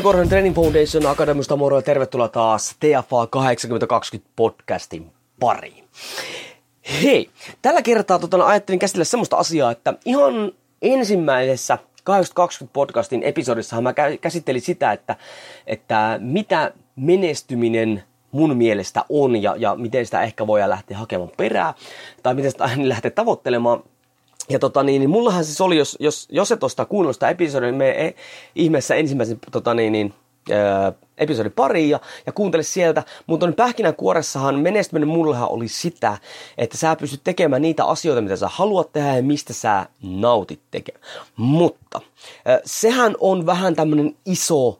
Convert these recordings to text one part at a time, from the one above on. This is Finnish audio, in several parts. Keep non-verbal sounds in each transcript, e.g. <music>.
Jouni Korhonen Training Foundation Akademista moro ja tervetuloa taas TFA 8020 podcastin pariin. Hei, tällä kertaa tota, ajattelin käsitellä semmoista asiaa, että ihan ensimmäisessä 8020 podcastin episodissa mä käsittelin sitä, että, että mitä menestyminen mun mielestä on ja, ja miten sitä ehkä voi lähteä hakemaan perää tai miten sitä <laughs> lähteä tavoittelemaan. Ja tota niin, niin mullahan siis oli, jos, jos, jos et osta kuunnella sitä episodia, niin me e, ihmeessä ensimmäisen tota niin, niin, episodin pariin ja, ja kuuntele sieltä. Mutta on pähkinänkuoressahan menestyminen mullehan oli sitä, että sä pystyt tekemään niitä asioita, mitä sä haluat tehdä ja mistä sä nautit tekemään. Mutta sehän on vähän tämmönen iso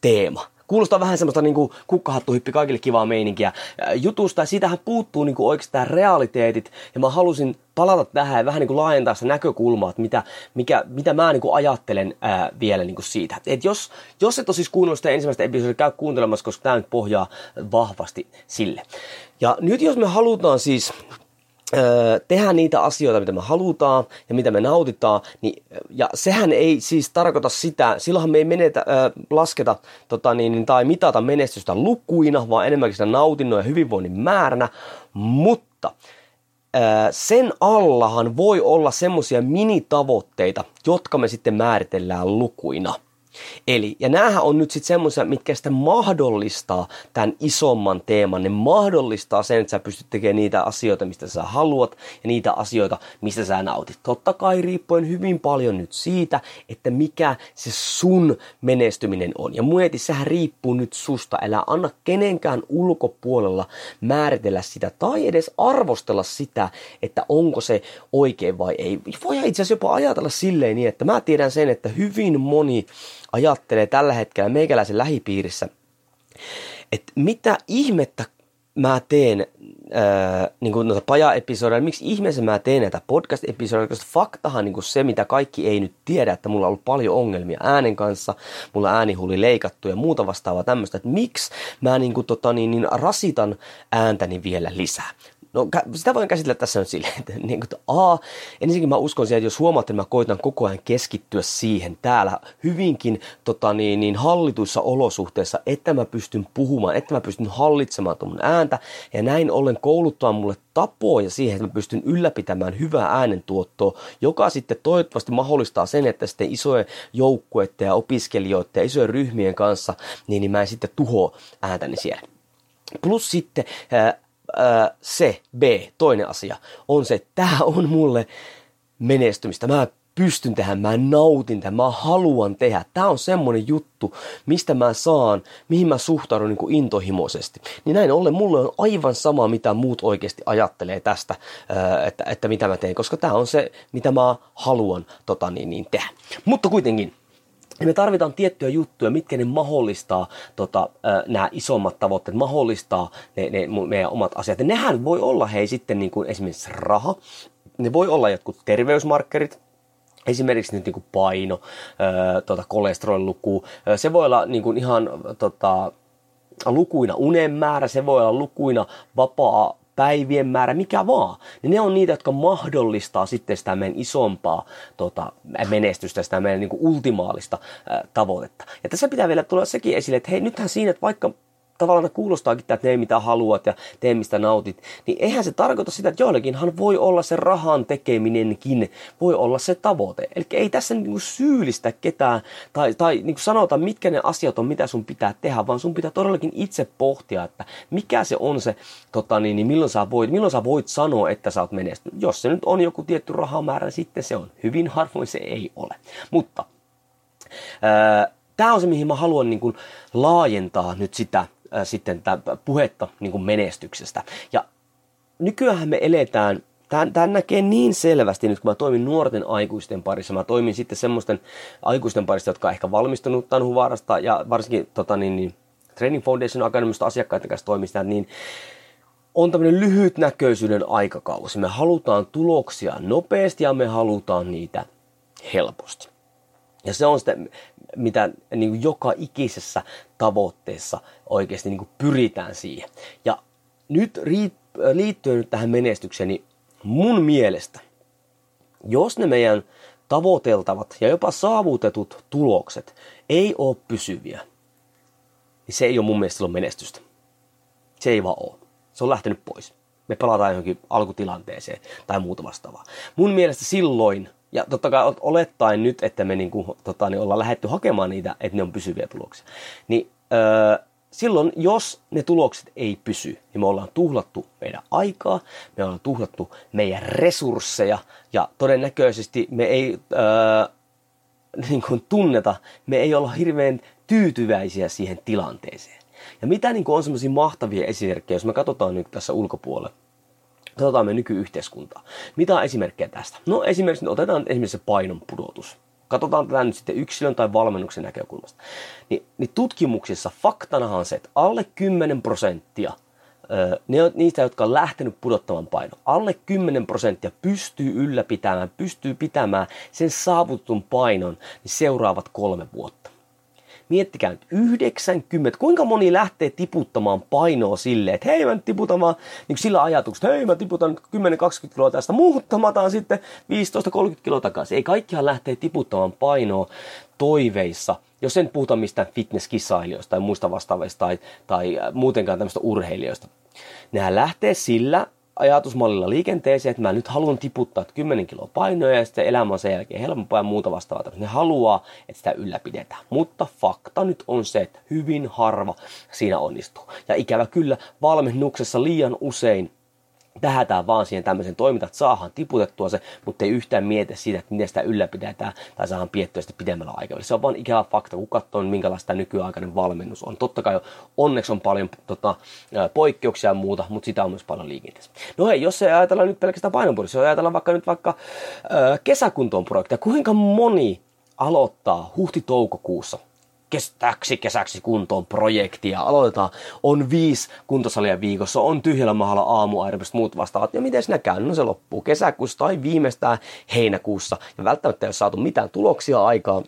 teema kuulostaa vähän semmoista niinku kukkahattuhyppi kaikille kivaa meininkiä jutusta. Ja siitähän puuttuu niinku oikeastaan realiteetit. Ja mä halusin palata tähän ja vähän niinku laajentaa sitä näkökulmaa, että mitä, mikä, mitä mä niinku ajattelen ää, vielä niinku siitä. Et jos, jos et ole siis kuunnellut sitä ensimmäistä episodia, käy kuuntelemassa, koska tämä nyt pohjaa vahvasti sille. Ja nyt jos me halutaan siis tehdä niitä asioita, mitä me halutaan ja mitä me nautitaan, niin, ja sehän ei siis tarkoita sitä, silloinhan me ei menetä, äh, lasketa tota, niin, niin tai mitata menestystä lukuina, vaan enemmänkin sitä nautinnon ja hyvinvoinnin määränä, mutta äh, sen allahan voi olla semmoisia minitavoitteita, jotka me sitten määritellään lukuina – Eli, ja näähän on nyt sitten semmoisia, mitkä sitten mahdollistaa tämän isomman teeman. Ne mahdollistaa sen, että sä pystyt tekemään niitä asioita, mistä sä haluat, ja niitä asioita, mistä sä nautit. Totta kai riippuen hyvin paljon nyt siitä, että mikä se sun menestyminen on. Ja mueti, sehän riippuu nyt susta. Älä anna kenenkään ulkopuolella määritellä sitä, tai edes arvostella sitä, että onko se oikein vai ei. Voi itse asiassa jopa ajatella silleen niin, että mä tiedän sen, että hyvin moni ajattelee tällä hetkellä meikäläisen lähipiirissä, että mitä ihmettä mä teen äh, niin kuin noita paja-episodeja, miksi ihmeessä mä teen näitä podcast-episodeja, koska faktahan niin kuin se, mitä kaikki ei nyt tiedä, että mulla on ollut paljon ongelmia äänen kanssa, mulla ääni oli leikattu ja muuta vastaavaa tämmöistä, että miksi mä niin kuin, tota, niin, niin rasitan ääntäni vielä lisää. No sitä voin käsitellä tässä nyt silleen, että, niin kuin, että A, ensinnäkin mä uskon siihen, että jos huomaatte, että mä koitan koko ajan keskittyä siihen täällä hyvinkin tota, niin, niin hallituissa olosuhteissa, että mä pystyn puhumaan, että mä pystyn hallitsemaan tuon ääntä ja näin ollen kouluttaa mulle tapoja siihen, että mä pystyn ylläpitämään hyvää äänentuottoa, joka sitten toivottavasti mahdollistaa sen, että sitten isojen joukkueiden ja opiskelijoiden ja isojen ryhmien kanssa, niin, niin mä en sitten tuho ääntäni siellä. Plus sitten se, B, toinen asia, on se, että tämä on mulle menestymistä. Mä pystyn tehdä, mä nautin tähän, mä haluan tehdä. Tämä on semmonen juttu, mistä mä saan, mihin mä suhtaudun niin kuin intohimoisesti. Niin näin ollen mulle on aivan sama, mitä muut oikeasti ajattelee tästä, että, että mitä mä teen, koska tämä on se, mitä mä haluan tota, niin, niin tehdä. Mutta kuitenkin, ja me tarvitaan tiettyjä juttuja, mitkä ne mahdollistaa tota, nämä isommat tavoitteet, mahdollistaa ne, ne meidän omat asiat. Ja nehän voi olla hei sitten niin kuin esimerkiksi raha, ne voi olla jotkut terveysmarkkerit, Esimerkiksi nyt niin kuin paino, tota, kolesteroliluku. Se voi olla niin kuin ihan tota, lukuina unen määrä, se voi olla lukuina vapaa päivien määrä, mikä vaan, niin ne on niitä, jotka mahdollistaa sitten sitä meidän isompaa tota, menestystä, sitä meidän niin kuin ultimaalista ää, tavoitetta. Ja tässä pitää vielä tulla sekin esille, että hei, nythän siinä, että vaikka tavallaan kuulostaakin, että tee mitä haluat ja tee mistä nautit, niin eihän se tarkoita sitä, että joillekinhan voi olla se rahan tekeminenkin, voi olla se tavoite. Eli ei tässä niinku syyllistä ketään tai, tai niinku sanota, mitkä ne asiat on, mitä sun pitää tehdä, vaan sun pitää todellakin itse pohtia, että mikä se on se, tota niin, niin milloin, sä voit, milloin sä voit sanoa, että sä oot menestynyt. Jos se nyt on joku tietty rahamäärä, niin sitten se on. Hyvin harvoin se ei ole. Mutta ää, tämä on se, mihin mä haluan niin kuin laajentaa nyt sitä ää, sitten tätä puhetta niin kuin menestyksestä. Ja nykyään me eletään Tämän, näkee niin selvästi nyt, kun mä toimin nuorten aikuisten parissa. Mä toimin sitten semmoisten aikuisten parissa, jotka on ehkä valmistunut tämän huvarasta ja varsinkin tota, niin, niin, Training Foundation Academista asiakkaiden kanssa toimista, niin on tämmöinen lyhytnäköisyyden aikakausi. Me halutaan tuloksia nopeasti ja me halutaan niitä helposti. Ja se on sitä, mitä niin kuin joka ikisessä tavoitteessa oikeasti niin kuin pyritään siihen. Ja nyt liittyen nyt tähän menestykseen, niin mun mielestä, jos ne meidän tavoiteltavat ja jopa saavutetut tulokset ei ole pysyviä, niin se ei ole mun mielestä menestystä. Se ei vaan ole. Se on lähtenyt pois. Me palataan johonkin alkutilanteeseen tai muuta vastaavaa. Mun mielestä silloin, ja totta kai olettaen nyt, että me niin kuin, tota, niin ollaan lähetty hakemaan niitä, että ne on pysyviä tuloksia, niin öö, silloin, jos ne tulokset ei pysy, niin me ollaan tuhlattu meidän aikaa, me ollaan tuhlattu meidän resursseja ja todennäköisesti me ei öö, <laughs> niin kuin tunneta, me ei olla hirveän tyytyväisiä siihen tilanteeseen. Ja mitä niin kuin on semmoisia mahtavia esimerkkejä, jos me katsotaan nyt tässä ulkopuolella, katsotaan me nykyyhteiskuntaa. Mitä on esimerkkejä tästä? No esimerkiksi otetaan esimerkiksi se painon pudotus katsotaan tätä nyt sitten yksilön tai valmennuksen näkökulmasta, niin, niin tutkimuksissa faktanahan on se, että alle 10 prosenttia ne on niistä, jotka on lähtenyt pudottamaan painoa. Alle 10 prosenttia pystyy ylläpitämään, pystyy pitämään sen saavutetun painon niin seuraavat kolme vuotta. Miettikää nyt, 90, kuinka moni lähtee tiputtamaan painoa silleen, että hei mä nyt tiputan vaan niin sillä ajatuksella, hei mä tiputan 10-20 kiloa tästä, otan sitten 15-30 kiloa takaisin. Ei kaikkihan lähtee tiputtamaan painoa toiveissa, jos en puhuta mistään fitnesskisailijoista tai muista vastaavista tai, tai muutenkaan tämmöistä urheilijoista. Nehän lähtee sillä ajatusmallilla liikenteeseen, että mä nyt haluan tiputtaa 10 kiloa painoa ja sitten elämä on sen jälkeen helpompaa ja muuta vastaavaa. Ne haluaa, että sitä ylläpidetään. Mutta fakta nyt on se, että hyvin harva siinä onnistuu. Ja ikävä kyllä valmennuksessa liian usein tähätään vaan siihen tämmöisen toimintaan, että saadaan tiputettua se, mutta ei yhtään mieti siitä, että miten sitä ylläpidetään tai saadaan piettyä sitä pidemmällä aikavälillä. Se on vaan ikävä fakta, kun katsoo, minkälaista nykyaikainen valmennus on. Totta kai onneksi on paljon tota, poikkeuksia ja muuta, mutta sitä on myös paljon liikenteessä. No hei, jos ei ajatella nyt pelkästään painonpurissa, jos ajatellaan vaikka nyt vaikka äh, kesäkuntoon projekteja, kuinka moni aloittaa huhti-toukokuussa kestäksi kesäksi kuntoon projektia. Aloitetaan, on viisi kuntosalia viikossa, on tyhjällä mahalla aamuaerobista muut vastaavat. Ja miten sinä käy? No se loppuu kesäkuussa tai viimeistään heinäkuussa. Ja välttämättä ei ole saatu mitään tuloksia aikaan.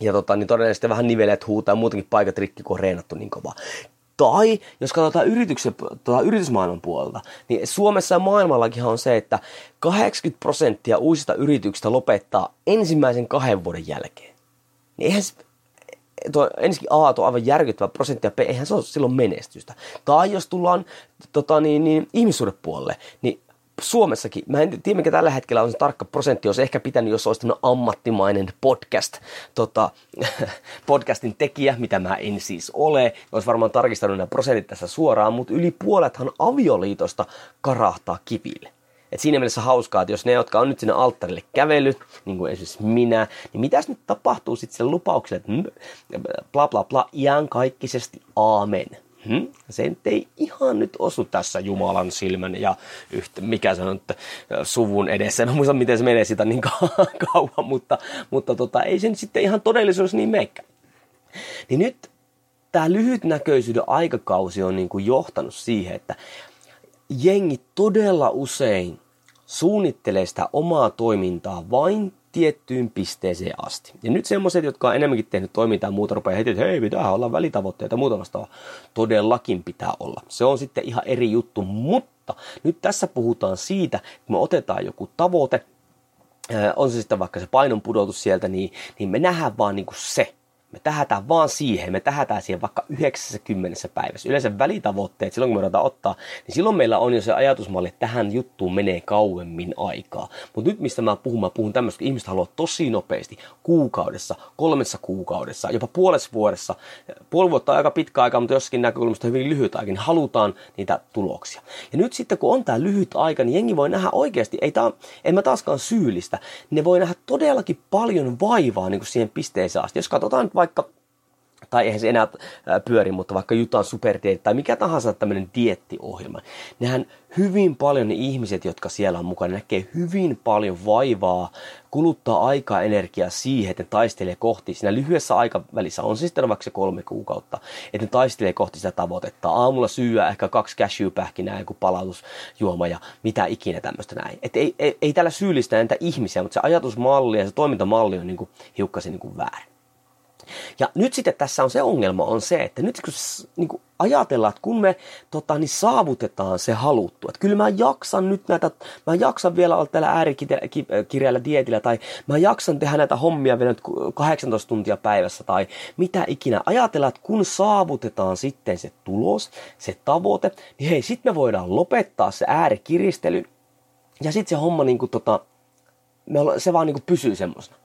Ja tota, niin todennäköisesti vähän nivelet huutaa ja muutenkin paikat rikki, kun on reenattu niin kovaa. Tai jos katsotaan yrityksen, tuota, yritysmaailman puolelta, niin Suomessa ja maailmallakin on se, että 80 prosenttia uusista yrityksistä lopettaa ensimmäisen kahden vuoden jälkeen. Niin eihän tuo ensinnäkin A tuo aivan järkyttävä prosentti ja B, eihän se ole silloin menestystä. Tai jos tullaan tota, niin, niin, ihmissuhdepuolelle, niin Suomessakin, mä en tiedä mikä tällä hetkellä on se tarkka prosentti, jos ehkä pitänyt, jos olisi ammattimainen podcast, tota, <laughs> podcastin tekijä, mitä mä en siis ole, olisi varmaan tarkistanut nämä prosentit tässä suoraan, mutta yli puolethan avioliitosta karahtaa kipille. Et siinä mielessä hauskaa, että jos ne, jotka on nyt sinne alttarille kävellyt, niin kuin esimerkiksi minä, niin mitäs nyt tapahtuu sitten sille lupaukselle, että mm, bla bla bla, kaikkisesti aamen. Hmm? Se ei ihan nyt osu tässä Jumalan silmän ja yhtä, mikä se on, että suvun edessä. En muista, miten se menee sitä niin <laughs> kauan, mutta, mutta tota, ei se nyt sitten ihan todellisuus niin meikkä. Niin nyt tämä lyhytnäköisyyden aikakausi on niin kuin johtanut siihen, että jengi todella usein suunnittelee sitä omaa toimintaa vain tiettyyn pisteeseen asti. Ja nyt semmoiset, jotka on enemmänkin tehnyt toimintaa ja muuta, rupeaa heti, että hei, pitää olla välitavoitteita ja muuta vastaavaa. Todellakin pitää olla. Se on sitten ihan eri juttu, mutta nyt tässä puhutaan siitä, että me otetaan joku tavoite, on se sitten vaikka se painon pudotus sieltä, niin, niin me nähdään vaan niin kuin se, me tähätään vaan siihen, me tähätään siihen vaikka 90 päivässä. Yleensä välitavoitteet, silloin kun me ruvetaan ottaa, niin silloin meillä on jo se ajatusmalli, että tähän juttuun menee kauemmin aikaa. Mutta nyt mistä mä puhun, mä puhun tämmöistä, että ihmiset haluaa tosi nopeasti, kuukaudessa, kolmessa kuukaudessa, jopa puolessa vuodessa. Puoli vuotta on aika pitkä aika, mutta jossakin näkökulmasta hyvin lyhyt aika, niin halutaan niitä tuloksia. Ja nyt sitten kun on tämä lyhyt aika, niin jengi voi nähdä oikeasti, ei tää, en mä taaskaan syyllistä, ne voi nähdä todellakin paljon vaivaa niin kuin siihen pisteeseen asti. Jos katsotaan nyt vaikka tai eihän se enää pyöri, mutta vaikka Jutan superdietti tai mikä tahansa tämmöinen diettiohjelma. Nehän hyvin paljon ne ihmiset, jotka siellä on mukana, näkee hyvin paljon vaivaa, kuluttaa aikaa energiaa siihen, että ne taistelee kohti siinä lyhyessä aikavälissä, on se sitten vaikka se kolme kuukautta, että ne taistelee kohti sitä tavoitetta. Aamulla syyä ehkä kaksi cashewpähkinää, joku palautusjuoma ja mitä ikinä tämmöistä näin. Että ei, ei, ei tällä syyllistä näitä ihmisiä, mutta se ajatusmalli ja se toimintamalli on niin kuin hiukkasen niin kuin väärin. Ja nyt sitten tässä on se ongelma on se, että nyt kun niin kuin ajatellaan, että kun me tota, niin saavutetaan se haluttu, että kyllä mä jaksan nyt näitä, mä jaksan vielä olla täällä äärikirjalla dietillä tai mä jaksan tehdä näitä hommia vielä nyt 18 tuntia päivässä tai mitä ikinä. Ajatellaan, että kun saavutetaan sitten se tulos, se tavoite, niin hei, sitten me voidaan lopettaa se äärikiristely ja sitten se homma niin kuin, tota, me olla, se vaan niin kuin pysyy semmoisena.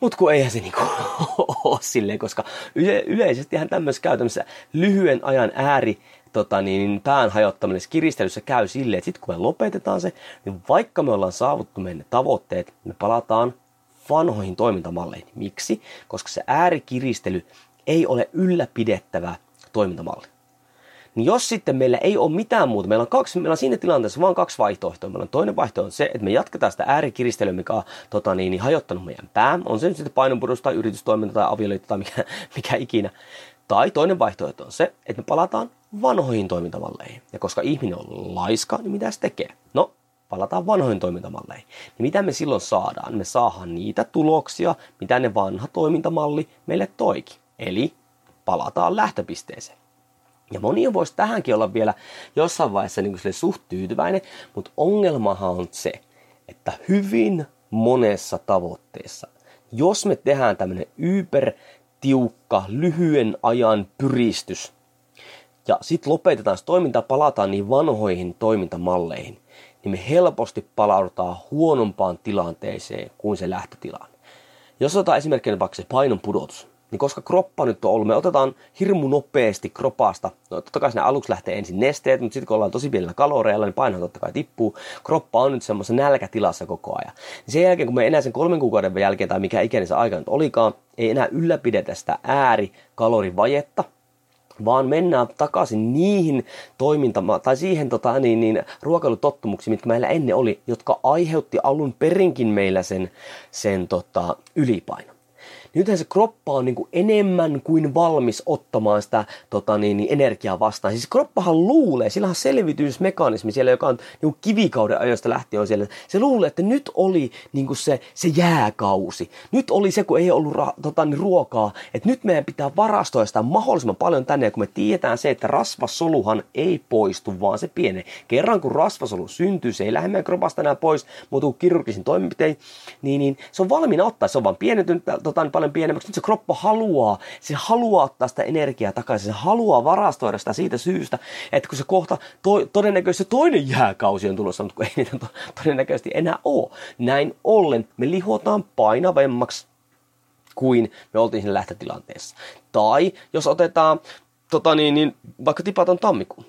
Mutta kun eihän se niinku <laughs> ole silleen, koska yle- yleisestihän tämmöisessä käytännössä lyhyen ajan ääri tota niin, pään hajottaminen kiristelyssä käy silleen, että sitten kun me lopetetaan se, niin vaikka me ollaan saavuttu meidän tavoitteet, me palataan vanhoihin toimintamalleihin. Miksi? Koska se äärikiristely ei ole ylläpidettävä toimintamalli. Niin jos sitten meillä ei ole mitään muuta, meillä on, kaksi, meillä on siinä tilanteessa vain kaksi vaihtoehtoa. Meillä on toinen vaihtoehto on se, että me jatketaan sitä äärikiristelyä, mikä on tota niin, niin hajottanut meidän pää. On se nyt sitten painonpudus tai yritystoiminta tai avioliitto tai mikä, <laughs> mikä ikinä. Tai toinen vaihtoehto on se, että me palataan vanhoihin toimintamalleihin. Ja koska ihminen on laiska, niin mitä se tekee? No, palataan vanhoihin toimintamalleihin. Niin mitä me silloin saadaan? Me saadaan niitä tuloksia, mitä ne vanha toimintamalli meille toikin. Eli palataan lähtöpisteeseen. Ja moni voisi tähänkin olla vielä jossain vaiheessa niin kuin suht tyytyväinen, mutta ongelmahan on se, että hyvin monessa tavoitteessa, jos me tehdään tämmöinen yper tiukka, lyhyen ajan pyristys, ja sitten lopetetaan se toiminta, palataan niin vanhoihin toimintamalleihin, niin me helposti palaudutaan huonompaan tilanteeseen kuin se lähtötilanne. Jos otetaan esimerkkinä vaikka se painon pudotus, niin koska kroppa nyt on ollut, me otetaan hirmu nopeasti kropasta, no totta kai sinne aluksi lähtee ensin nesteet, mutta sitten kun ollaan tosi pienellä kaloreilla, niin paino totta kai tippuu. Kroppa on nyt semmoisessa nälkätilassa koko ajan. Niin sen jälkeen, kun me enää sen kolmen kuukauden jälkeen tai mikä ikäinen se aika nyt olikaan, ei enää ylläpidetä sitä äärikalorivajetta, vaan mennään takaisin niihin toimintama- tai siihen tota, niin, niin, ruokailutottumuksiin, mitkä meillä ennen oli, jotka aiheutti alun perinkin meillä sen, sen tota, ylipainon niin nythän se kroppa on niin kuin enemmän kuin valmis ottamaan sitä tota niin, niin energiaa vastaan. Siis kroppahan luulee, sillä on selvitysmekanismi siellä, joka on niin kuin kivikauden ajoista lähtien on siellä. Se luulee, että nyt oli niin kuin se, se jääkausi. Nyt oli se, kun ei ollut ra, tota, niin ruokaa. Että nyt meidän pitää varastoida sitä mahdollisimman paljon tänne. Ja kun me tiedetään se, että rasvasoluhan ei poistu, vaan se piene. Kerran kun rasvasolu syntyy, se ei lähde meidän kropasta enää pois, mutta kirurgisin toimenpitein, niin, niin se on valmiina ottaa. Se on vaan pienentynyt tota, niin paljon pienemmäksi. Nyt se kroppa haluaa, se haluaa ottaa sitä energiaa takaisin, se haluaa varastoida sitä siitä syystä, että kun se kohta to, todennäköisesti se toinen jääkausi on tulossa, mutta kun ei niitä todennäköisesti enää ole. Näin ollen me lihotaan painavemmaksi kuin me oltiin siinä lähtötilanteessa. Tai jos otetaan tota niin, niin, vaikka tipaton tammikuun,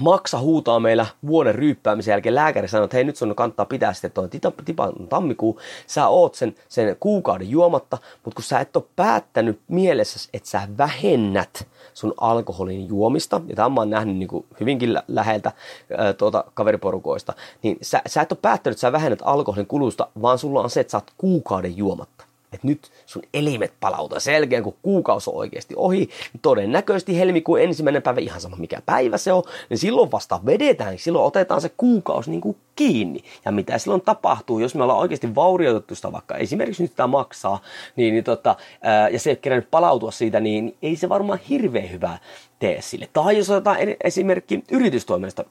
Maksa huutaa meillä vuoden ryyppäämisen jälkeen. Lääkäri sanoo, että hei nyt sun kannattaa pitää sitten tuon tipan tammikuu. Sä oot sen, sen kuukauden juomatta, mutta kun sä et ole päättänyt mielessä, että sä vähennät sun alkoholin juomista, ja tämä mä oon nähnyt niin kuin hyvinkin läheltä ää, tuota, kaveriporukoista, niin sä, sä et ole päättänyt, että sä vähennät alkoholin kulusta, vaan sulla on se, että sä oot kuukauden juomatta että nyt sun elimet palautuu. Sen jälkeen, kun kuukausi on oikeasti ohi, niin todennäköisesti helmikuun ensimmäinen päivä, ihan sama mikä päivä se on, niin silloin vasta vedetään, silloin otetaan se kuukausi niin kuin kiinni. Ja mitä silloin tapahtuu, jos me ollaan oikeasti vaurioitettu sitä vaikka esimerkiksi nyt sitä maksaa, niin, niin tota, ää, ja se ei ole kerännyt palautua siitä, niin ei se varmaan hirveän hyvää tee sille. Tai jos otetaan esimerkki yritystoiminnasta,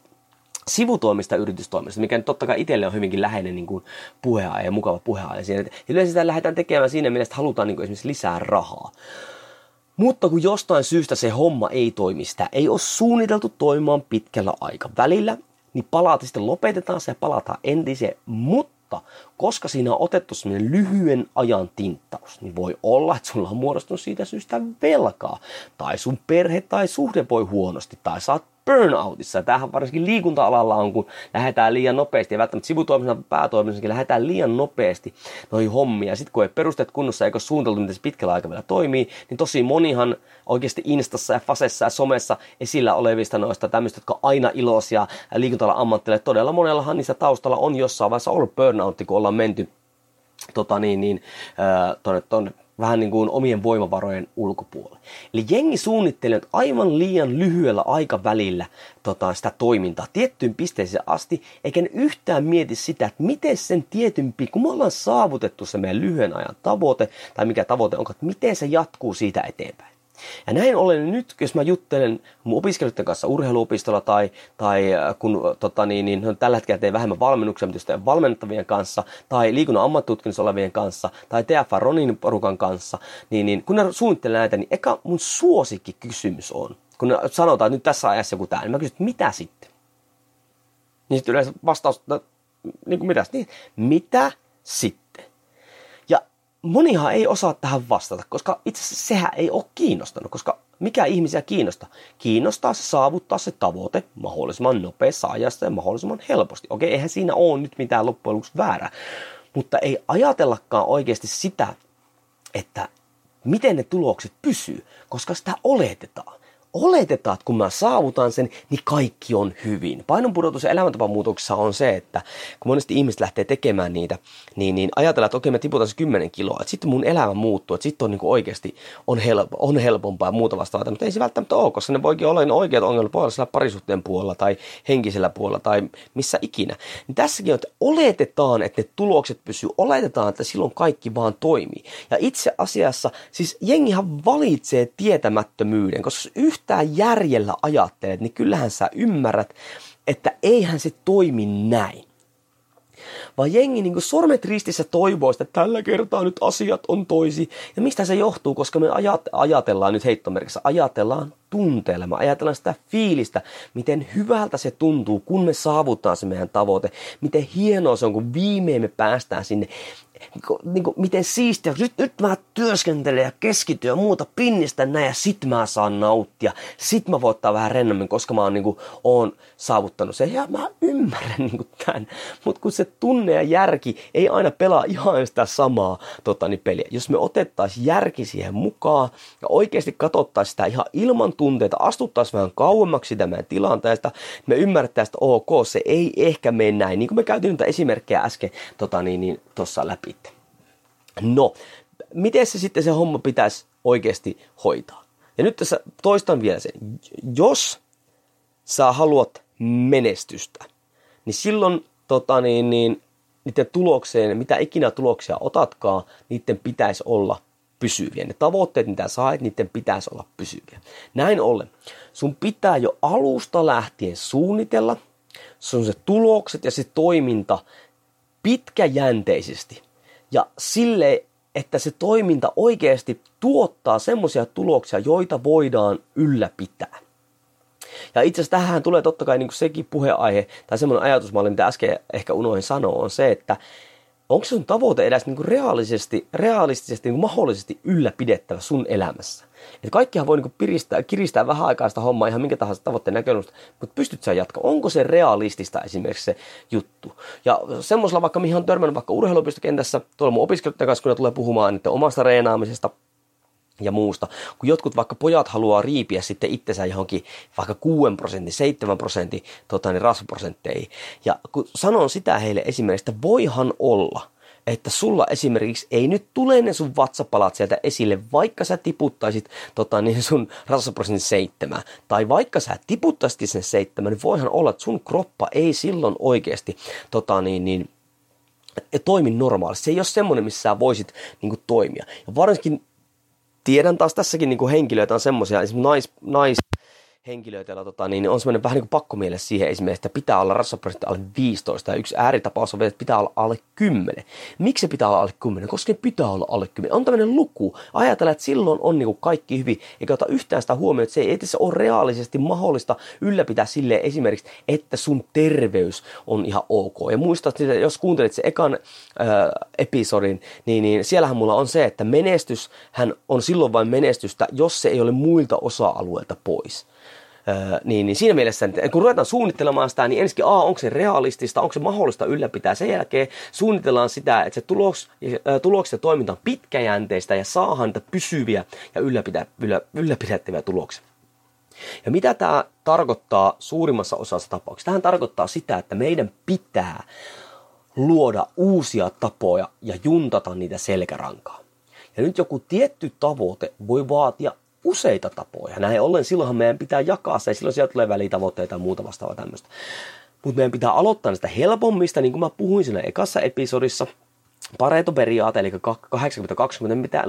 sivutoimista yritystoimista, mikä nyt totta kai itselle on hyvinkin läheinen niin kuin puheaihe ja mukava puheaihe. Siinä, yleensä sitä lähdetään tekemään siinä mielessä, että halutaan niin kuin esimerkiksi lisää rahaa. Mutta kun jostain syystä se homma ei toimi, sitä ei ole suunniteltu toimimaan pitkällä aikavälillä, niin palaat sitten lopetetaan se ja palataan entiseen, mutta koska siinä on otettu semmoinen lyhyen ajan tinttaus, niin voi olla, että sulla on muodostunut siitä syystä velkaa. Tai sun perhe tai suhde voi huonosti, tai sä oot burnoutissa. Tämähän varsinkin liikunta-alalla on, kun lähdetään liian nopeasti ja välttämättä sivutoimisena päätoimisena lähdetään liian nopeasti noihin hommiin. Ja sitten kun ei perusteet kunnossa eikä suunniteltu, miten se pitkällä aikavälillä toimii, niin tosi monihan oikeasti Instassa ja Fasessa ja somessa esillä olevista noista tämmöistä, jotka on aina iloisia liikunta ammattilaisille. Todella monellahan niissä taustalla on jossain vaiheessa ollut burnoutti, kun ollaan menty tota niin, niin, äh, tonne, tonne vähän niin kuin omien voimavarojen ulkopuolelle. Eli jengi suunnittelee aivan liian lyhyellä aikavälillä tota, sitä toimintaa tiettyyn pisteeseen asti, eikä ne yhtään mieti sitä, että miten sen tietyn, kun me ollaan saavutettu se meidän lyhyen ajan tavoite, tai mikä tavoite onkaan, että miten se jatkuu siitä eteenpäin. Ja näin ollen nyt, jos mä juttelen mun opiskelijoiden kanssa urheiluopistolla tai, tai äh, kun tota, niin, niin, no, tällä hetkellä teen vähemmän valmennuksia, mutta valmennettavien kanssa tai liikunnan ammattitutkinnassa olevien kanssa tai TF Ronin porukan kanssa, niin, niin kun ne suunnittelen näitä, niin eka mun suosikki kysymys on, kun sanotaan, että nyt tässä ajassa joku tämä, niin mä kysyn, että mitä sitten? Niin sitten yleensä vastaus, no, niin kuin mitä, niin, mitä sitten? Monihan ei osaa tähän vastata, koska itse asiassa sehän ei ole kiinnostanut, koska mikä ihmisiä kiinnostaa? Kiinnostaa se saavuttaa se tavoite mahdollisimman nopeassa ajassa ja mahdollisimman helposti. Okei, eihän siinä ole nyt mitään loppujen lopuksi väärää, mutta ei ajatellakaan oikeasti sitä, että miten ne tulokset pysyy, koska sitä oletetaan oletetaan, että kun mä saavutan sen, niin kaikki on hyvin. Painonpudotus ja elämäntapamuutoksessa on se, että kun monesti ihmiset lähtee tekemään niitä, niin, niin ajatellaan, että okei mä tiputan se 10 kiloa, että sitten mun elämä muuttuu, että sitten on niin oikeasti on, help, on helpompaa ja muuta vastaavaa, mutta ei se välttämättä ole, koska ne voikin olla ne oikeat ongelmat voi olla parisuhteen puolella tai henkisellä puolella tai missä ikinä. Niin tässäkin on, että oletetaan, että ne tulokset pysyy, oletetaan, että silloin kaikki vaan toimii. Ja itse asiassa, siis jengihan valitsee tietämättömyyden, koska yhtä yhtään järjellä ajattelet, niin kyllähän sä ymmärrät, että eihän se toimi näin. Vaan jengi niin sormet ristissä toivoo että tällä kertaa nyt asiat on toisi. Ja mistä se johtuu? Koska me ajat, ajatellaan nyt heittomerkissä, ajatellaan tunteella. Ajatellaan sitä fiilistä, miten hyvältä se tuntuu, kun me saavutaan se meidän tavoite. Miten hienoa se on, kun viimein me päästään sinne niin kuin, niin kuin, miten siistiä, nyt, nyt mä työskentelen ja keskityn ja muuta pinnistä näin ja sit mä saan nauttia. Sit mä voin ottaa vähän rennommin, koska mä oon, niin kuin, oon saavuttanut sen. Ja mä ymmärrän niin tämän. Mutta kun se tunne ja järki ei aina pelaa ihan sitä samaa tota, niin peliä. Jos me otettaisiin järki siihen mukaan ja oikeasti katsottaisiin sitä ihan ilman tunteita, astuttaisiin vähän kauemmaksi sitä meidän tilanteesta, me ymmärrettäisiin, että ok, se ei ehkä mene näin. Niin kuin me käytiin niitä esimerkkejä äsken tota, niin, niin, tuossa läpi. No, miten se sitten se homma pitäisi oikeasti hoitaa? Ja nyt tässä toistan vielä sen. Jos sä haluat menestystä, niin silloin tota, niin, niin, niiden tulokseen, mitä ikinä tuloksia otatkaan, niiden pitäisi olla pysyviä. Ne tavoitteet, mitä saat, niiden pitäisi olla pysyviä. Näin ollen, sun pitää jo alusta lähtien suunnitella sun se tulokset ja se toiminta pitkäjänteisesti. Ja sille, että se toiminta oikeasti tuottaa semmoisia tuloksia, joita voidaan ylläpitää. Ja itse asiassa tähän tulee totta kai niin sekin puheaihe, tai semmoinen ajatusmalli, mitä äsken ehkä unoin sanoa, on se, että onko sun tavoite edes niin kuin realistisesti, realistisesti niin kuin mahdollisesti ylläpidettävä sun elämässä. Että kaikkihan voi niin piristää, kiristää vähän aikaa sitä hommaa ihan minkä tahansa tavoitteen näkökulmasta, mutta pystyt sä jatkaa? Onko se realistista esimerkiksi se juttu? Ja semmoisella vaikka mihin on törmännyt vaikka urheiluopistokentässä, tuolla mun opiskelijoiden kanssa, kun ne tulee puhumaan niiden omasta reenaamisesta, ja muusta. Kun jotkut vaikka pojat haluaa riipiä sitten itsensä johonkin vaikka 6 prosentin, 7 prosentin tota, niin rasvaprosentteihin. Ja kun sanon sitä heille esimerkiksi, että voihan olla, että sulla esimerkiksi ei nyt tule ne sun vatsapalat sieltä esille, vaikka sä tiputtaisit tota, niin sun rasvaprosentin seitsemän. Tai vaikka sä tiputtaisit sen seitsemän, niin voihan olla, että sun kroppa ei silloin oikeasti tota, niin, niin, toimi normaalisti. Se ei ole semmoinen, missä sä voisit niin kuin, toimia. Ja varsinkin tiedän taas tässäkin niin kuin henkilöitä on semmoisia, esimerkiksi nais, nais, henkilöitä, joilla tota, niin on semmoinen vähän niin kuin pakkomiele siihen esimerkiksi, että pitää olla rasvaprosentti alle 15 ja yksi ääritapaus on että pitää olla alle 10. Miksi se pitää olla alle 10? Koska pitää olla alle 10. On tämmöinen luku. Ajatella, että silloin on niin kuin kaikki hyvin, eikä ota yhtään sitä huomioon, että se ei se ole reaalisesti mahdollista ylläpitää sille esimerkiksi, että sun terveys on ihan ok. Ja muista, että jos kuuntelit se ekan äh, episodin, niin, niin siellähän mulla on se, että menestys hän on silloin vain menestystä, jos se ei ole muilta osa-alueilta pois. Niin, niin siinä mielessä, kun ruvetaan suunnittelemaan sitä, niin ensinnäkin A, onko se realistista, onko se mahdollista ylläpitää. Sen jälkeen suunnitellaan sitä, että se tuloks, tulokset ja toiminta on pitkäjänteistä ja saadaan niitä pysyviä ja ylläpitä, yllä, ylläpidettäviä tuloksia. Ja mitä tämä tarkoittaa suurimmassa osassa tapauksista? Tähän tarkoittaa sitä, että meidän pitää luoda uusia tapoja ja juntata niitä selkärankaa. Ja nyt joku tietty tavoite voi vaatia useita tapoja. Näin ollen silloinhan meidän pitää jakaa se, silloin sieltä tulee välitavoitteita ja muuta vastaavaa tämmöistä. Mutta meidän pitää aloittaa näistä helpommista, niin kuin mä puhuin siinä ekassa episodissa – Pareto-periaate, eli 80-20, pitää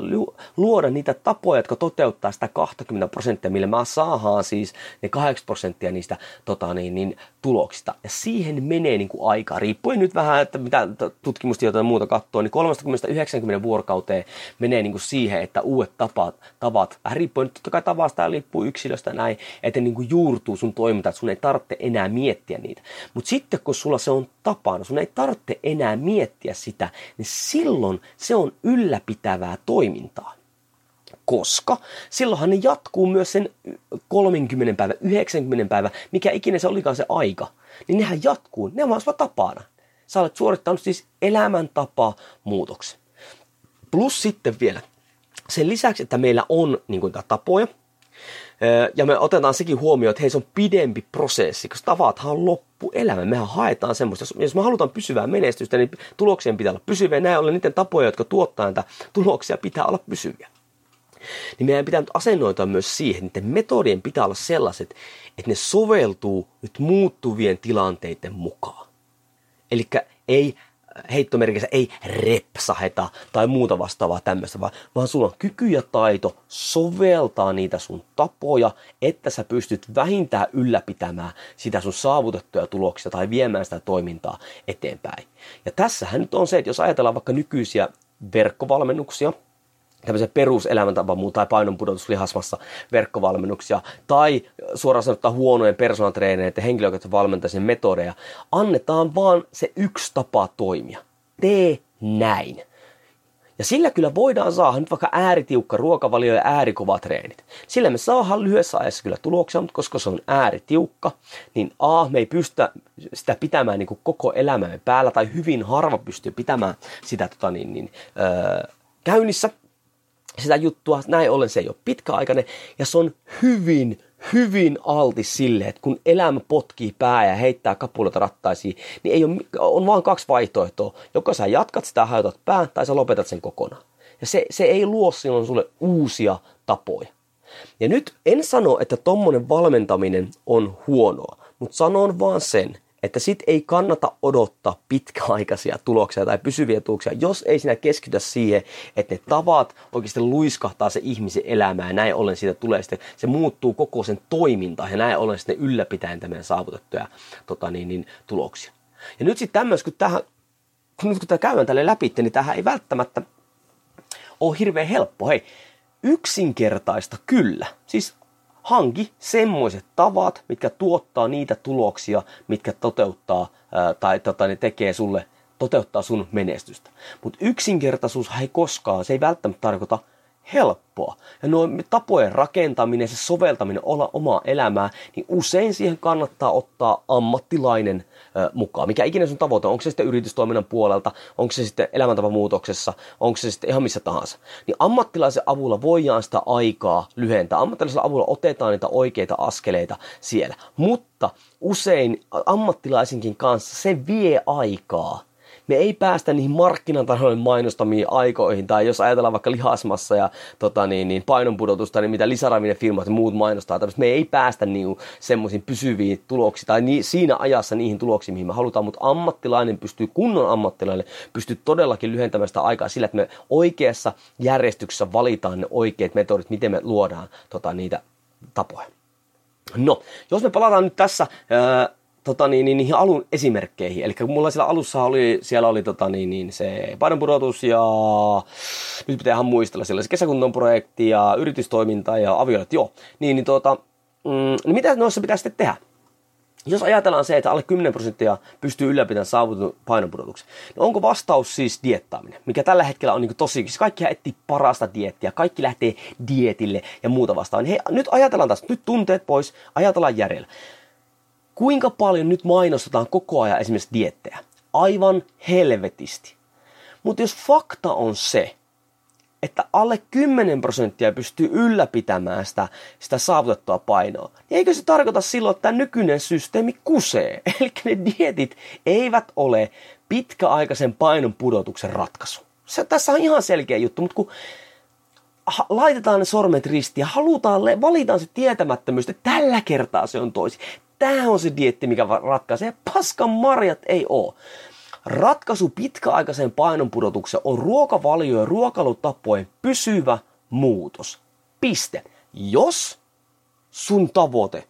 luoda niitä tapoja, jotka toteuttaa sitä 20 prosenttia, millä mä saadaan siis ne 8 prosenttia niistä tota niin, niin, tuloksista. Ja siihen menee niin kuin aikaa, riippuen nyt vähän, että mitä tutkimustietoja ja muuta katsoo, niin 30-90 vuorokauteen menee niin kuin siihen, että uudet tapat, tavat, vähän riippuen totta kai tavasta ja liippuu yksilöstä näin, että niin kuin juurtuu sun toiminta, että sun ei tarvitse enää miettiä niitä. Mutta sitten kun sulla se on tapana, sun ei tarvitse enää miettiä sitä, niin silloin se on ylläpitävää toimintaa. Koska silloinhan ne jatkuu myös sen 30 päivä, 90 päivä, mikä ikinä se olikaan se aika. Niin nehän jatkuu, ne on vaan tapana. Sä olet suorittanut siis elämäntapa muutoksen. Plus sitten vielä, sen lisäksi, että meillä on niin kuin, tapoja, ja me otetaan sekin huomioon, että hei, se on pidempi prosessi, koska tavathan on loppuelämä. Mehän haetaan semmoista. Jos me halutaan pysyvää menestystä, niin tuloksien pitää olla pysyviä. Näin ollen niiden tapoja, jotka tuottaa näitä tuloksia, pitää olla pysyviä. Niin meidän pitää nyt asennoitua myös siihen, että metodien pitää olla sellaiset, että ne soveltuu nyt muuttuvien tilanteiden mukaan. Eli ei heittomerkissä ei repsaheta tai muuta vastaavaa tämmöistä, vaan, vaan sulla on kyky ja taito soveltaa niitä sun tapoja, että sä pystyt vähintään ylläpitämään sitä sun saavutettuja tuloksia tai viemään sitä toimintaa eteenpäin. Ja tässähän nyt on se, että jos ajatellaan vaikka nykyisiä verkkovalmennuksia, tämmöisiä peruselämäntapamuun tai painonpudotuslihasmassa verkkovalmennuksia tai suoraan sanottuna huonojen personatreeneiden ja henkilökohtaisen valmentajien metodeja, annetaan vaan se yksi tapa toimia. Tee näin. Ja sillä kyllä voidaan saada nyt vaikka ääritiukka ruokavalio ja äärikova treenit. Sillä me saadaan lyhyessä ajassa kyllä tuloksia, mutta koska se on ääritiukka, niin A, me ei pystytä sitä pitämään niin koko elämämme päällä, tai hyvin harva pystyy pitämään sitä tota niin, niin, öö, käynnissä sitä juttua. Näin ollen se ei ole pitkäaikainen ja se on hyvin, hyvin altis sille, että kun elämä potkii pää ja heittää kapuloita rattaisiin, niin ei ole, on vain kaksi vaihtoehtoa. Joko sä jatkat sitä, hajotat pää tai sä lopetat sen kokonaan. Ja se, se ei luo silloin sulle uusia tapoja. Ja nyt en sano, että tommonen valmentaminen on huonoa, mutta sanon vaan sen, että sit ei kannata odottaa pitkäaikaisia tuloksia tai pysyviä tuloksia, jos ei sinä keskitytä siihen, että ne tavat oikeasti luiskahtaa se ihmisen elämää ja näin ollen siitä tulee sitten, se muuttuu koko sen toiminta ja näin ollen sitten ylläpitäen tämän saavutettuja tota niin, niin, tuloksia. Ja nyt sitten tämmöistä, kun tähän, kun nyt kun tämä käydään tälle läpi, niin tähän ei välttämättä ole hirveän helppo. Hei, yksinkertaista kyllä. Siis hanki semmoiset tavat, mitkä tuottaa niitä tuloksia, mitkä toteuttaa ää, tai tota, ne tekee sulle, toteuttaa sun menestystä. Mutta yksinkertaisuus ei koskaan, se ei välttämättä tarkoita helppoa. Ja nuo tapojen rakentaminen, se soveltaminen olla omaa elämää, niin usein siihen kannattaa ottaa ammattilainen ö, mukaan. Mikä ikinä sun tavoite on, onko se sitten yritystoiminnan puolelta, onko se sitten elämäntapamuutoksessa, onko se sitten ihan missä tahansa. Niin ammattilaisen avulla voidaan sitä aikaa lyhentää. Ammattilaisen avulla otetaan niitä oikeita askeleita siellä. Mutta usein ammattilaisinkin kanssa se vie aikaa me ei päästä niihin markkinatalouden mainostamiin aikoihin, tai jos ajatellaan vaikka lihasmassa ja tota, niin, niin painonpudotusta, niin mitä lisäravinen firmat ja muut mainostaa, tämmöistä, me ei päästä niin semmoisiin pysyviin tuloksiin, tai niin, siinä ajassa niihin tuloksiin, mihin me halutaan, mutta ammattilainen pystyy, kunnon ammattilainen pystyy todellakin lyhentämään sitä aikaa sillä, että me oikeassa järjestyksessä valitaan ne oikeat metodit, miten me luodaan tota, niitä tapoja. No, jos me palataan nyt tässä tota, niin, niin, niihin alun esimerkkeihin. Eli kun mulla siellä alussa oli, siellä oli tota, niin, niin, se painonpudotus ja nyt pitää ihan muistella, siellä se kesäkunnon projekti ja yritystoiminta ja avioliitot, joo. Niin, niin, tota, mm, niin mitä noissa pitää sitten tehdä? Jos ajatellaan se, että alle 10 prosenttia pystyy ylläpitämään saavutetun painonpudotuksen, niin onko vastaus siis diettaaminen, mikä tällä hetkellä on niin tosi, siis kaikki etsii parasta diettiä, kaikki lähtee dietille ja muuta vastaan. Hei, nyt ajatellaan taas, nyt tunteet pois, ajatellaan järjellä. Kuinka paljon nyt mainostetaan koko ajan esimerkiksi diettejä? Aivan helvetisti. Mutta jos fakta on se, että alle 10 prosenttia pystyy ylläpitämään sitä, sitä saavutettua painoa, niin eikö se tarkoita silloin, että tämä nykyinen systeemi kusee? <laughs> Eli ne dietit eivät ole pitkäaikaisen painon pudotuksen ratkaisu. Se, tässä on ihan selkeä juttu, mutta kun laitetaan ne sormet ristiin ja halutaan, valitaan se tietämättömyys, että tällä kertaa se on toisi. Tämä on se dietti, mikä ratkaisee. Paskan marjat ei ole. Ratkaisu pitkäaikaiseen painonpudotukseen on ruokavalio ja ruokailutapojen pysyvä muutos. Piste. Jos sun tavoite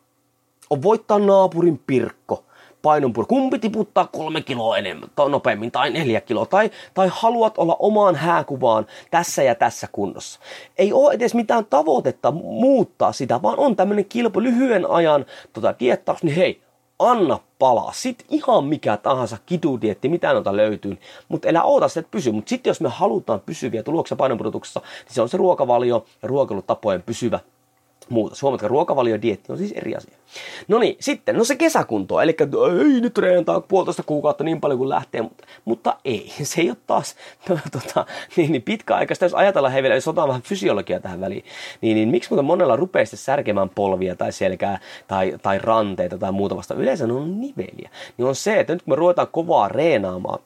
on voittaa naapurin pirkko, painonpuro, kumpi tiputtaa kolme kiloa enemmän tai nopeammin tai neljä kiloa, tai, tai haluat olla omaan hääkuvaan tässä ja tässä kunnossa. Ei ole edes mitään tavoitetta muuttaa sitä, vaan on tämmöinen kilpo lyhyen ajan tota, diettaus, niin hei, anna palaa. Sitten ihan mikä tahansa kitudietti, mitä noita löytyy, mutta elä oota sitä, että pysyy. Mutta sitten jos me halutaan pysyviä tuloksia painonpudotuksessa, niin se on se ruokavalio ja ruokailutapojen pysyvä muutos. Huomatkaa, ruokavaliodietti on siis eri asia. No niin, sitten, no se kesäkunto, eli ei nyt treenataan puolitoista kuukautta niin paljon kuin lähtee, mutta, mutta ei, <laughs> se ei ole taas <laughs> tota, niin, niin pitkäaikaista, jos ajatellaan, hei vielä, jos otetaan vähän fysiologiaa tähän väliin, niin, niin miksi muuta monella rupeaa sitten särkemään polvia tai selkää tai, tai ranteita tai muuta vasta, yleensä ne on niveliä, niin on se, että nyt kun me ruvetaan kovaa reenaamaan,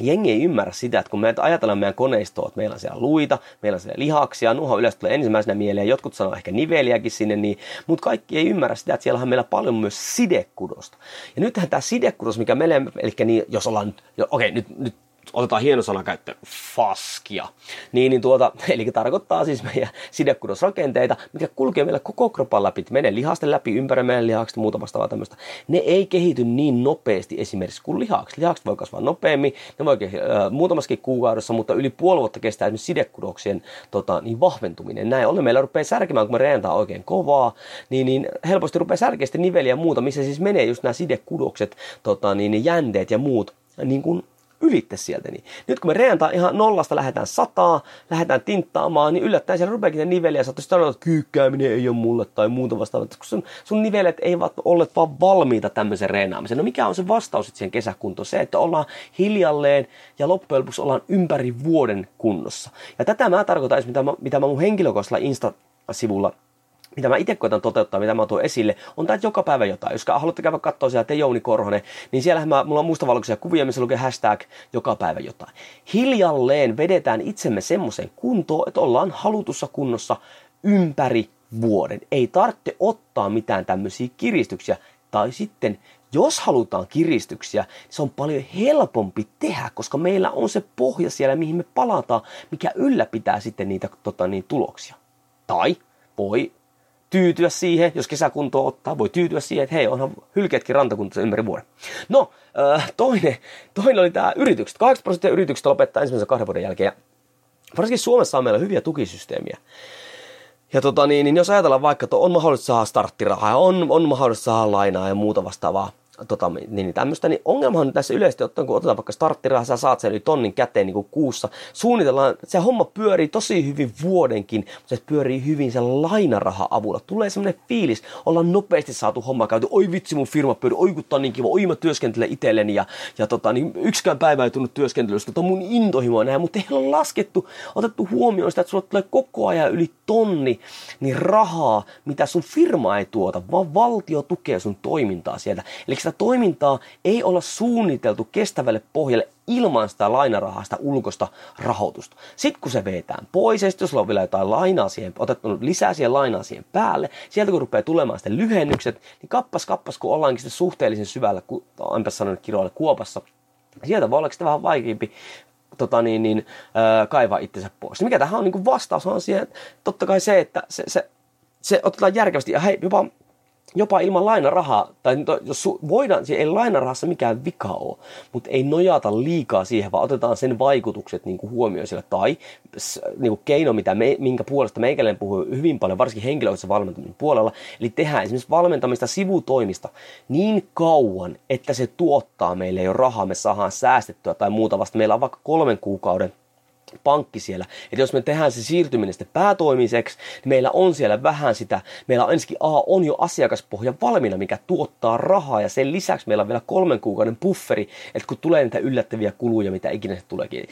jengi ei ymmärrä sitä, että kun me ajatellaan meidän koneistoa, että meillä on siellä luita, meillä on siellä lihaksia, nuha yleensä tulee ensimmäisenä mieleen, jotkut sanoo ehkä niveliäkin sinne, niin, mutta kaikki ei ymmärrä sitä, että siellä on meillä paljon myös sidekudosta. Ja nythän tämä sidekudos, mikä meillä, eli niin, jos ollaan okei, okay, nyt, nyt otetaan hieno sana käyttö, faskia. Niin, niin tuota, <laughs> eli tarkoittaa siis meidän sidekudosrakenteita, mikä kulkee meillä koko kropan läpi, menee lihasten läpi, ympäri meidän lihakset muuta vastaavaa tämmöistä. Ne ei kehity niin nopeasti esimerkiksi kuin lihakset. Lihakset voi kasvaa nopeammin, ne voi äh, muutamaskin kuukaudessa, mutta yli puoli vuotta kestää esimerkiksi sidekudoksien tota, niin vahventuminen. Näin ollen meillä rupeaa särkemään, kun me reentaa oikein kovaa, niin, niin helposti rupeaa särkeä niveliä ja muuta, missä siis menee just nämä sidekudokset, tota, niin, jänteet ja muut niin kuin ylitte sieltä. Niin nyt kun me reentaan ihan nollasta, lähdetään sataa, lähdetään tinttaamaan, niin yllättäen siellä rupeakin ne niveliä, sä sanoa, että kyykkääminen ei ole mulle tai muuta vastaavaa. Kun sun, sun nivelet eivät ole vaan valmiita tämmöisen reenaamiseen. No mikä on se vastaus siihen kesäkuntoon? Se, että ollaan hiljalleen ja loppujen lopuksi ollaan ympäri vuoden kunnossa. Ja tätä mä tarkoitan, mitä mä, mitä mä mun henkilökohtaisella Insta-sivulla mitä mä itse koitan toteuttaa, mitä mä tuon esille, on tämä joka päivä jotain. Jos haluatte käydä katsoa siellä te Jouni Korhonen, niin siellä mä, mulla on mustavalkoisia kuvia, missä lukee hashtag joka päivä jotain. Hiljalleen vedetään itsemme semmoiseen kuntoon, että ollaan halutussa kunnossa ympäri vuoden. Ei tarvitse ottaa mitään tämmöisiä kiristyksiä. Tai sitten, jos halutaan kiristyksiä, niin se on paljon helpompi tehdä, koska meillä on se pohja siellä, mihin me palataan, mikä ylläpitää sitten niitä tota, niin, tuloksia. Tai voi tyytyä siihen, jos kesäkunto ottaa, voi tyytyä siihen, että hei, onhan hylkeetkin rantakuntoissa ympäri vuoden. No, äh, toinen, toinen oli tämä yritykset. 8 prosenttia yrityksistä lopettaa ensimmäisen kahden vuoden jälkeen. Varsinkin Suomessa on meillä hyviä tukisysteemiä. Ja tota, niin, niin jos ajatellaan vaikka, että on mahdollista saada starttirahaa, on, on mahdollista saada lainaa ja muuta vastaavaa, tota, niin, niin tämmöistä, niin ongelmahan on tässä yleisesti ottaen, kun otetaan vaikka starttiraha, sä saat sen yli tonnin käteen niin kuin kuussa, suunnitellaan, se homma pyörii tosi hyvin vuodenkin, mutta se pyörii hyvin sen lainaraha-avulla. Tulee semmoinen fiilis, ollaan nopeasti saatu homma käyty, oi vitsi mun firma pyörii, oi kun on niin kiva, oi mä työskentelen itselleni ja, ja tota, niin yksikään päivä ei tunnu työskentelystä, tota mun intohimoa näin, mutta ei ole laskettu, otettu huomioon sitä, että sulla tulee koko ajan yli tonni niin rahaa, mitä sun firma ei tuota, vaan valtio tukee sun toimintaa sieltä. Eli toimintaa ei olla suunniteltu kestävälle pohjalle ilman sitä lainarahaa, sitä ulkoista rahoitusta. Sitten kun se vetään pois, ja sitten jos on vielä jotain lainaa siihen, otettu lisää siihen lainaa siihen päälle, sieltä kun rupeaa tulemaan sitten lyhennykset, niin kappas kappas, kun ollaankin sitten suhteellisen syvällä, enpä sanonut kiroille kuopassa, sieltä voi olla sitten vähän vaikeampi tota niin, niin, äh, kaivaa itsensä pois. Niin mikä tähän on niin vastaus on siihen, totta kai se, että se, se, se otetaan järkevästi ja hei, jopa jopa ilman lainarahaa, tai jos su, voidaan, ei lainarahassa mikään vika ole, mutta ei nojata liikaa siihen, vaan otetaan sen vaikutukset niin kuin huomioon siellä, tai niin kuin keino, mitä me, minkä puolesta meikäläinen puhuu hyvin paljon, varsinkin henkilökohtaisen valmentamisen puolella, eli tehdään esimerkiksi valmentamista sivutoimista niin kauan, että se tuottaa meille jo rahaa, me saadaan säästettyä tai muuta vasta. Meillä on vaikka kolmen kuukauden pankki siellä. Että jos me tehdään se siirtyminen sitten päätoimiseksi, niin meillä on siellä vähän sitä, meillä on ensinnäkin A, on jo asiakaspohja valmiina, mikä tuottaa rahaa, ja sen lisäksi meillä on vielä kolmen kuukauden bufferi, että kun tulee niitä yllättäviä kuluja, mitä ikinä se tuleekin,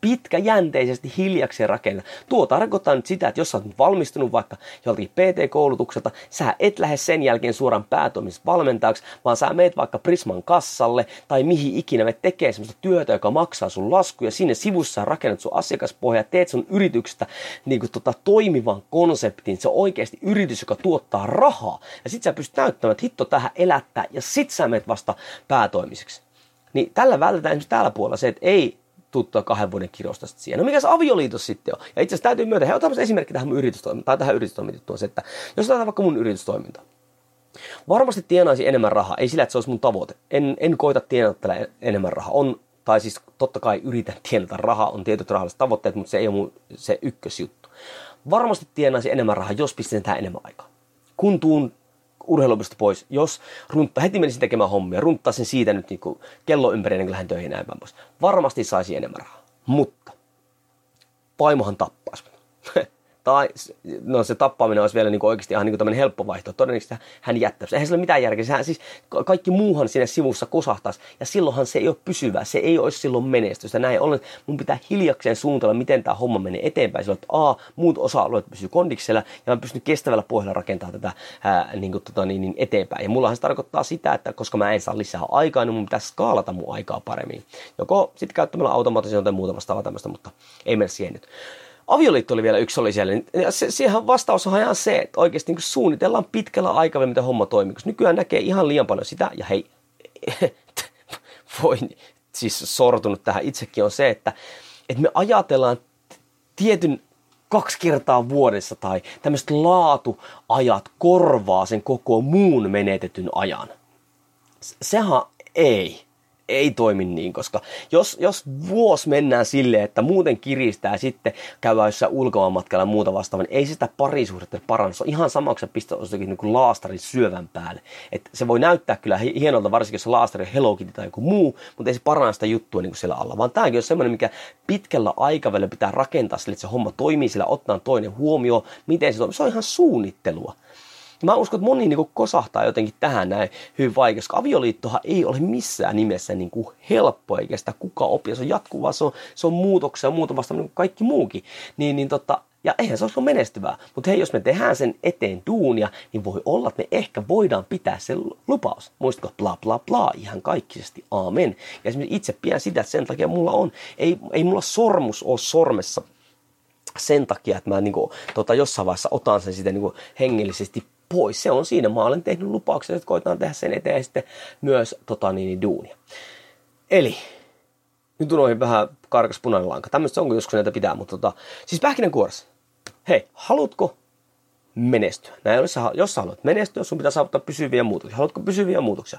pitkäjänteisesti hiljakseen rakenna. Tuo tarkoittaa nyt sitä, että jos sä oot valmistunut vaikka joltakin PT-koulutukselta, sä et lähde sen jälkeen suoraan päätoimisesta valmentajaksi, vaan sä meet vaikka Prisman kassalle, tai mihin ikinä me tekee sellaista työtä, joka maksaa sun laskuja, sinne sivussa rakennat sun asiakaspohja, teet sun yrityksestä niin kuin tota, toimivan konseptin, se on oikeasti yritys, joka tuottaa rahaa. Ja sit sä pystyt näyttämään, että hitto tähän elättää, ja sit sä menet vasta päätoimiseksi. Niin tällä vältetään esimerkiksi täällä puolella se, että ei tuttua kahden vuoden kirosta siihen. No mikä se avioliitos sitten on? Ja itse asiassa täytyy myötä, he otan esimerkki tähän mun yritystoimintaan, tai tähän yritystoimintaan, se, että jos otetaan vaikka mun yritystoiminta, varmasti tienaisi enemmän rahaa, ei sillä, että se olisi mun tavoite. En, en koita tienata enemmän rahaa. On tai siis totta kai yritän <laughs> tienata rahaa, on tietyt rahalliset tavoitteet, mutta se ei ole mun, se ykkösjuttu. Varmasti tienaisi enemmän rahaa, jos pistetään enemmän aikaa. Kun tuun urheiluopista pois, jos runtta, heti menisin tekemään hommia, sen siitä nyt niin kello ympäri ennen kuin lähden töihin näin pois. Varmasti saisi enemmän rahaa, mutta paimohan tappaisi. Tai no se tappaminen olisi vielä niin kuin oikeasti ihan niin kuin helppo vaihtoehto. Todennäköisesti hän jättäisi. Eihän sillä ole mitään järkeä. Sehän, siis kaikki muuhan sinne sivussa kosahtaisi. Ja silloinhan se ei ole pysyvää. Se ei olisi silloin menestystä. Näin ollen mun pitää hiljakseen suunnitella, miten tämä homma menee eteenpäin. Silloin, että A, muut osa-alueet pysyy kondiksella ja mä pystyn kestävällä pohjalla rakentamaan tätä ää, niin kuin, tota, niin, niin eteenpäin. Ja mullahan se tarkoittaa sitä, että koska mä en saa lisää aikaa, niin mun pitää skaalata mun aikaa paremmin. Joko sitten käyttämällä automaattisia tai muuta vastaavaa tämmöistä, mutta ei mene siihen nyt avioliitto oli vielä yksi oli siellä. Niin se, siihen vastaus on ihan se, että oikeasti niin suunnitellaan pitkällä aikavälillä, miten homma toimii. Koska nykyään näkee ihan liian paljon sitä, ja hei, <laughs> voi siis sortunut tähän itsekin, on se, että, että me ajatellaan tietyn kaksi kertaa vuodessa tai tämmöiset laatuajat korvaa sen koko muun menetetyn ajan. Sehän ei ei toimi niin, koska jos, jos vuosi mennään silleen, että muuten kiristää sitten käydään jossain ulkomaanmatkalla ja muuta vastaavaa, niin ei sitä parisuhdetta paranna. Se on ihan sama, kun jostakin niin laastarin syövän päälle. Et se voi näyttää kyllä hienolta, varsinkin jos se laastari on Hello Kitty tai joku muu, mutta ei se paranna sitä juttua niin kuin siellä alla. Vaan tämäkin on semmoinen, mikä pitkällä aikavälillä pitää rakentaa sille, että se homma toimii sillä, ottaa toinen huomioon, miten se toimii. Se on ihan suunnittelua. Mä uskon, että moni niin kosahtaa jotenkin tähän näin hyvin vaikea, koska avioliittohan ei ole missään nimessä niin kuin helppo, eikä sitä kuka oppia. Se on jatkuvaa, se on, se on muutoksia ja muuta vasta niin kuin kaikki muukin. Niin, niin tota, ja eihän se olisi menestyvää. Mutta hei, jos me tehdään sen eteen duunia, niin voi olla, että me ehkä voidaan pitää se lupaus. Muistatko, bla bla bla, ihan kaikkisesti, aamen. Ja esimerkiksi itse pidän sitä, että sen takia mulla on, ei, ei mulla sormus ole sormessa sen takia, että mä niin kuin, tota, jossain vaiheessa otan sen sitten niin hengellisesti pois. Se on siinä. Mä olen tehnyt lupauksen, että koitaan tehdä sen eteen sitten myös tota, niin, niin, duunia. Eli nyt on vähän karkas punainen lanka. Tämmöistä onko joskus näitä pitää, mutta tota, siis pähkinänkuoressa. Hei, haluatko menestyä? Näin, jos, sä, jos sä haluat menestyä, sun pitää saavuttaa pysyviä muutoksia. Haluatko pysyviä muutoksia?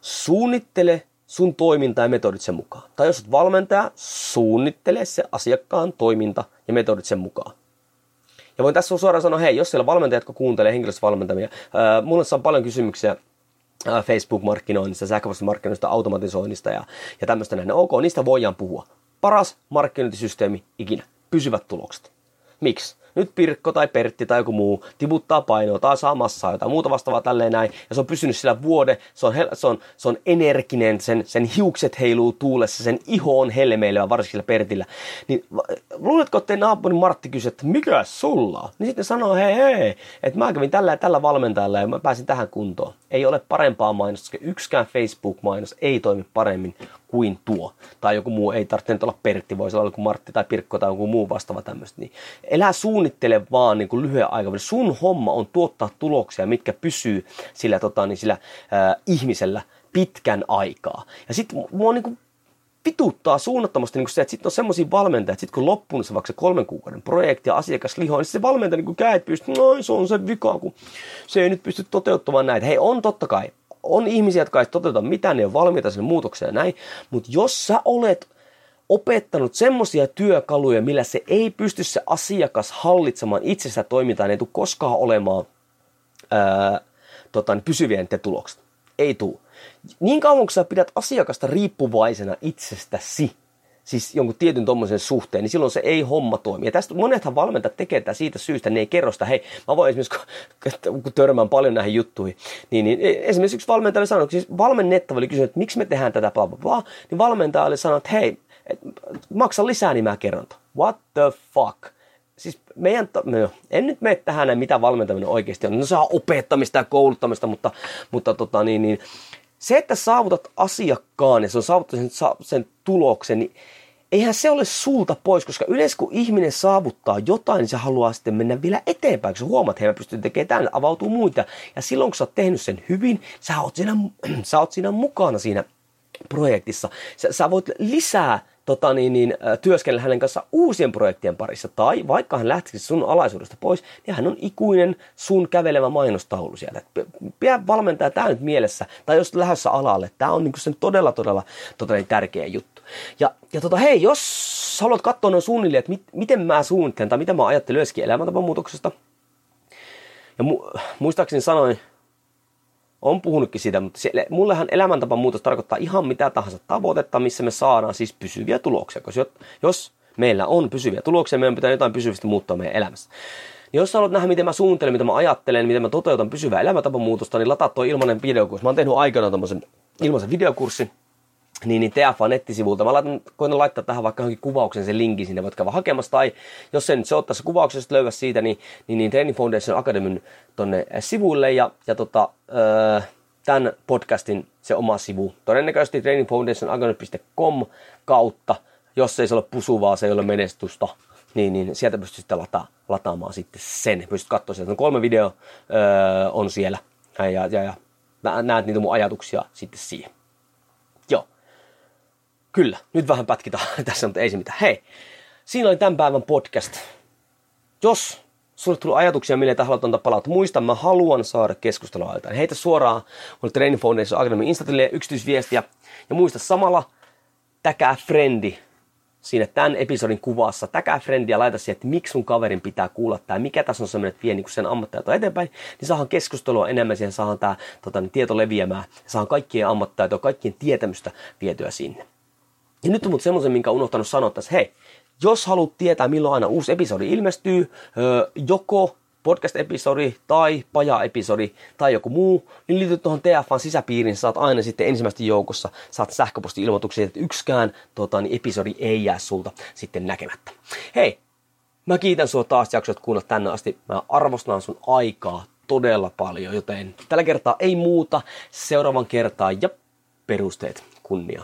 Suunnittele sun toiminta ja metodit sen mukaan. Tai jos olet valmentaja, suunnittele se asiakkaan toiminta ja metodit sen mukaan. Ja voin tässä suoraan sanoa, hei, jos siellä valmentajat, jotka kuuntelee henkilöstövalmentamia, ää, mulle saa paljon kysymyksiä Facebook-markkinoinnista, sähköpostimarkkinoinnista, automatisoinnista ja, ja tämmöistä näin. No, ok, niistä voidaan puhua. Paras markkinointisysteemi ikinä. Pysyvät tulokset. Miksi? Nyt Pirkko tai Pertti tai joku muu tiputtaa painoa tai saa massaa tai muuta vastaavaa tälleen näin, ja se on pysynyt sillä vuode, se on, se on, se on energinen, sen, sen hiukset heiluu tuulessa, sen iho on helmeilevä, varsinkin sillä Pertillä. Niin luuletko, että naapuri Martti kysyy, että mikä sulla Niin sitten sanoo, hei hei, että mä kävin tällä ja tällä valmentajalla ja mä pääsin tähän kuntoon. Ei ole parempaa mainosta, koska yksikään Facebook-mainos ei toimi paremmin kuin tuo. Tai joku muu, ei tarvitse nyt olla Pertti, voisi olla joku Martti tai Pirkko tai joku muu vastaava tämmöistä. Niin elää suunnittele vaan niin kuin lyhyen aikavälin. Sun homma on tuottaa tuloksia, mitkä pysyy sillä, tota, niin sillä äh, ihmisellä pitkän aikaa. Ja sitten mua niin kuin vituttaa suunnattomasti niin se, että sitten on semmoisia valmentajia, että sitten kun loppuun se vaikka se kolmen kuukauden projekti ja asiakas lihoa, niin se valmentaja niin käet pystyy, noin se on se vika, kun se ei nyt pysty toteuttamaan näitä. Hei, on totta kai, on ihmisiä, jotka ei toteuta mitään, ne on valmiita sinne muutokseen ja näin, mutta jos sä olet opettanut semmoisia työkaluja, millä se ei pysty se asiakas hallitsemaan itsestä toimintaa, ei tule koskaan olemaan ää, tota, niin pysyviä te tulokset. Ei tule. Niin kauan kun sä pidät asiakasta riippuvaisena itsestäsi, siis jonkun tietyn tuommoisen suhteen, niin silloin se ei homma toimi. Ja tästä monethan valmentajat tekee tätä siitä syystä, ne ei kerro sitä, hei, mä voin esimerkiksi, kun törmään paljon näihin juttuihin, niin, niin esimerkiksi yksi valmentaja sanoi, siis valmennettava oli kysynyt, että miksi me tehdään tätä, bla, bla, bla, niin valmentaja oli sanonut, että hei, et, maksa lisää, niin mä kerron. What the fuck? Siis meidän, no, en nyt mene tähän, mitä valmentaminen oikeasti on. No se on opettamista ja kouluttamista, mutta, mutta tota, niin, niin, se, että saavutat asiakkaan ja se on saavuttanut sen, sen tuloksen, niin eihän se ole sulta pois, koska yleensä kun ihminen saavuttaa jotain, niin se haluaa sitten mennä vielä eteenpäin, kun sä huomaat, että he pystyy tekemään tämän, avautuu muita. Ja silloin kun sä oot tehnyt sen hyvin, sä oot siinä, <clears throat> sä oot siinä mukana siinä projektissa. Sä, sä voit lisää tota, niin, niin, työskennellä hänen kanssa uusien projektien parissa. Tai vaikka hän lähtisi sun alaisuudesta pois, niin hän on ikuinen sun kävelevä mainostaulu siellä. Pidä valmentaa tämä nyt mielessä. Tai jos lähdössä alalle, tämä on niin sen todella, todella, todella niin tärkeä juttu. Ja, ja tota, hei, jos haluat katsoa noin suunnilleen, että mit, miten mä suunnittelen tai mitä mä ajattelen myöskin elämäntapamuutoksesta. Ja mu, muistaakseni sanoin on puhunutkin siitä, mutta se, mullehan elämäntapa muutos tarkoittaa ihan mitä tahansa tavoitetta, missä me saadaan siis pysyviä tuloksia. Koska jos meillä on pysyviä tuloksia, meidän pitää jotain pysyvästi muuttaa meidän elämässä. Niin jos haluat nähdä, miten mä suunnittelen, mitä mä ajattelen, miten mä toteutan pysyvää elämäntapamuutosta, niin lataa tuo ilmainen videokurssi. Mä oon tehnyt aikanaan tämmöisen ilmaisen videokurssin, niin, niin TFA nettisivulta. Mä laitan, koitan laittaa tähän vaikka johonkin kuvauksen sen linkin sinne, voit käydä hakemassa. Tai jos sen se ottaa se kuvauksesta löydä siitä, niin, niin, niin Training Foundation Academyn tonne sivuille. Ja, ja tota, öö, tämän podcastin se oma sivu. Todennäköisesti trainingfoundationacademy.com kautta. Jos ei se ole pusuvaa, se ei ole menestystä, niin, niin sieltä pystyt sitten lata, lataamaan sitten sen. Pystyt katsoa sieltä. Kolme video öö, on siellä. Ja, ja, ja näet niitä mun ajatuksia sitten siihen. Kyllä, nyt vähän pätkitään <laughs> tässä, mutta ei se mitään. Hei, siinä oli tämän päivän podcast. Jos sulle tuli ajatuksia, millä haluat antaa palautetta, muista, mä haluan saada keskustelua aitaan. Heitä suoraan mulle Training Foundation Academy Instatille yksityisviestiä. Ja muista samalla, täkää frendi siinä tämän episodin kuvassa. Täkää frendiä, laita siihen, että miksi sun kaverin pitää kuulla tämä, mikä tässä on semmoinen, että vie niin sen ammattitaito eteenpäin, niin saadaan keskustelua enemmän siihen, saadaan tämä tota, niin tieto leviämään, saadaan kaikkien ammattitaitoa, kaikkien tietämystä vietyä sinne. Ja nyt on mut semmoisen, minkä unohtanut sanoa tässä, hei, jos haluat tietää, milloin aina uusi episodi ilmestyy, joko podcast-episodi tai paja-episodi tai joku muu, niin liity tuohon TFAn sisäpiiriin, saat aina sitten ensimmäistä joukossa, saat sähköposti-ilmoituksia, että yksikään tota, niin episodi ei jää sulta sitten näkemättä. Hei, mä kiitän sua taas jaksot kuunnella tänne asti. Mä arvostan sun aikaa todella paljon, joten tällä kertaa ei muuta. Seuraavan kertaan ja perusteet kunnia.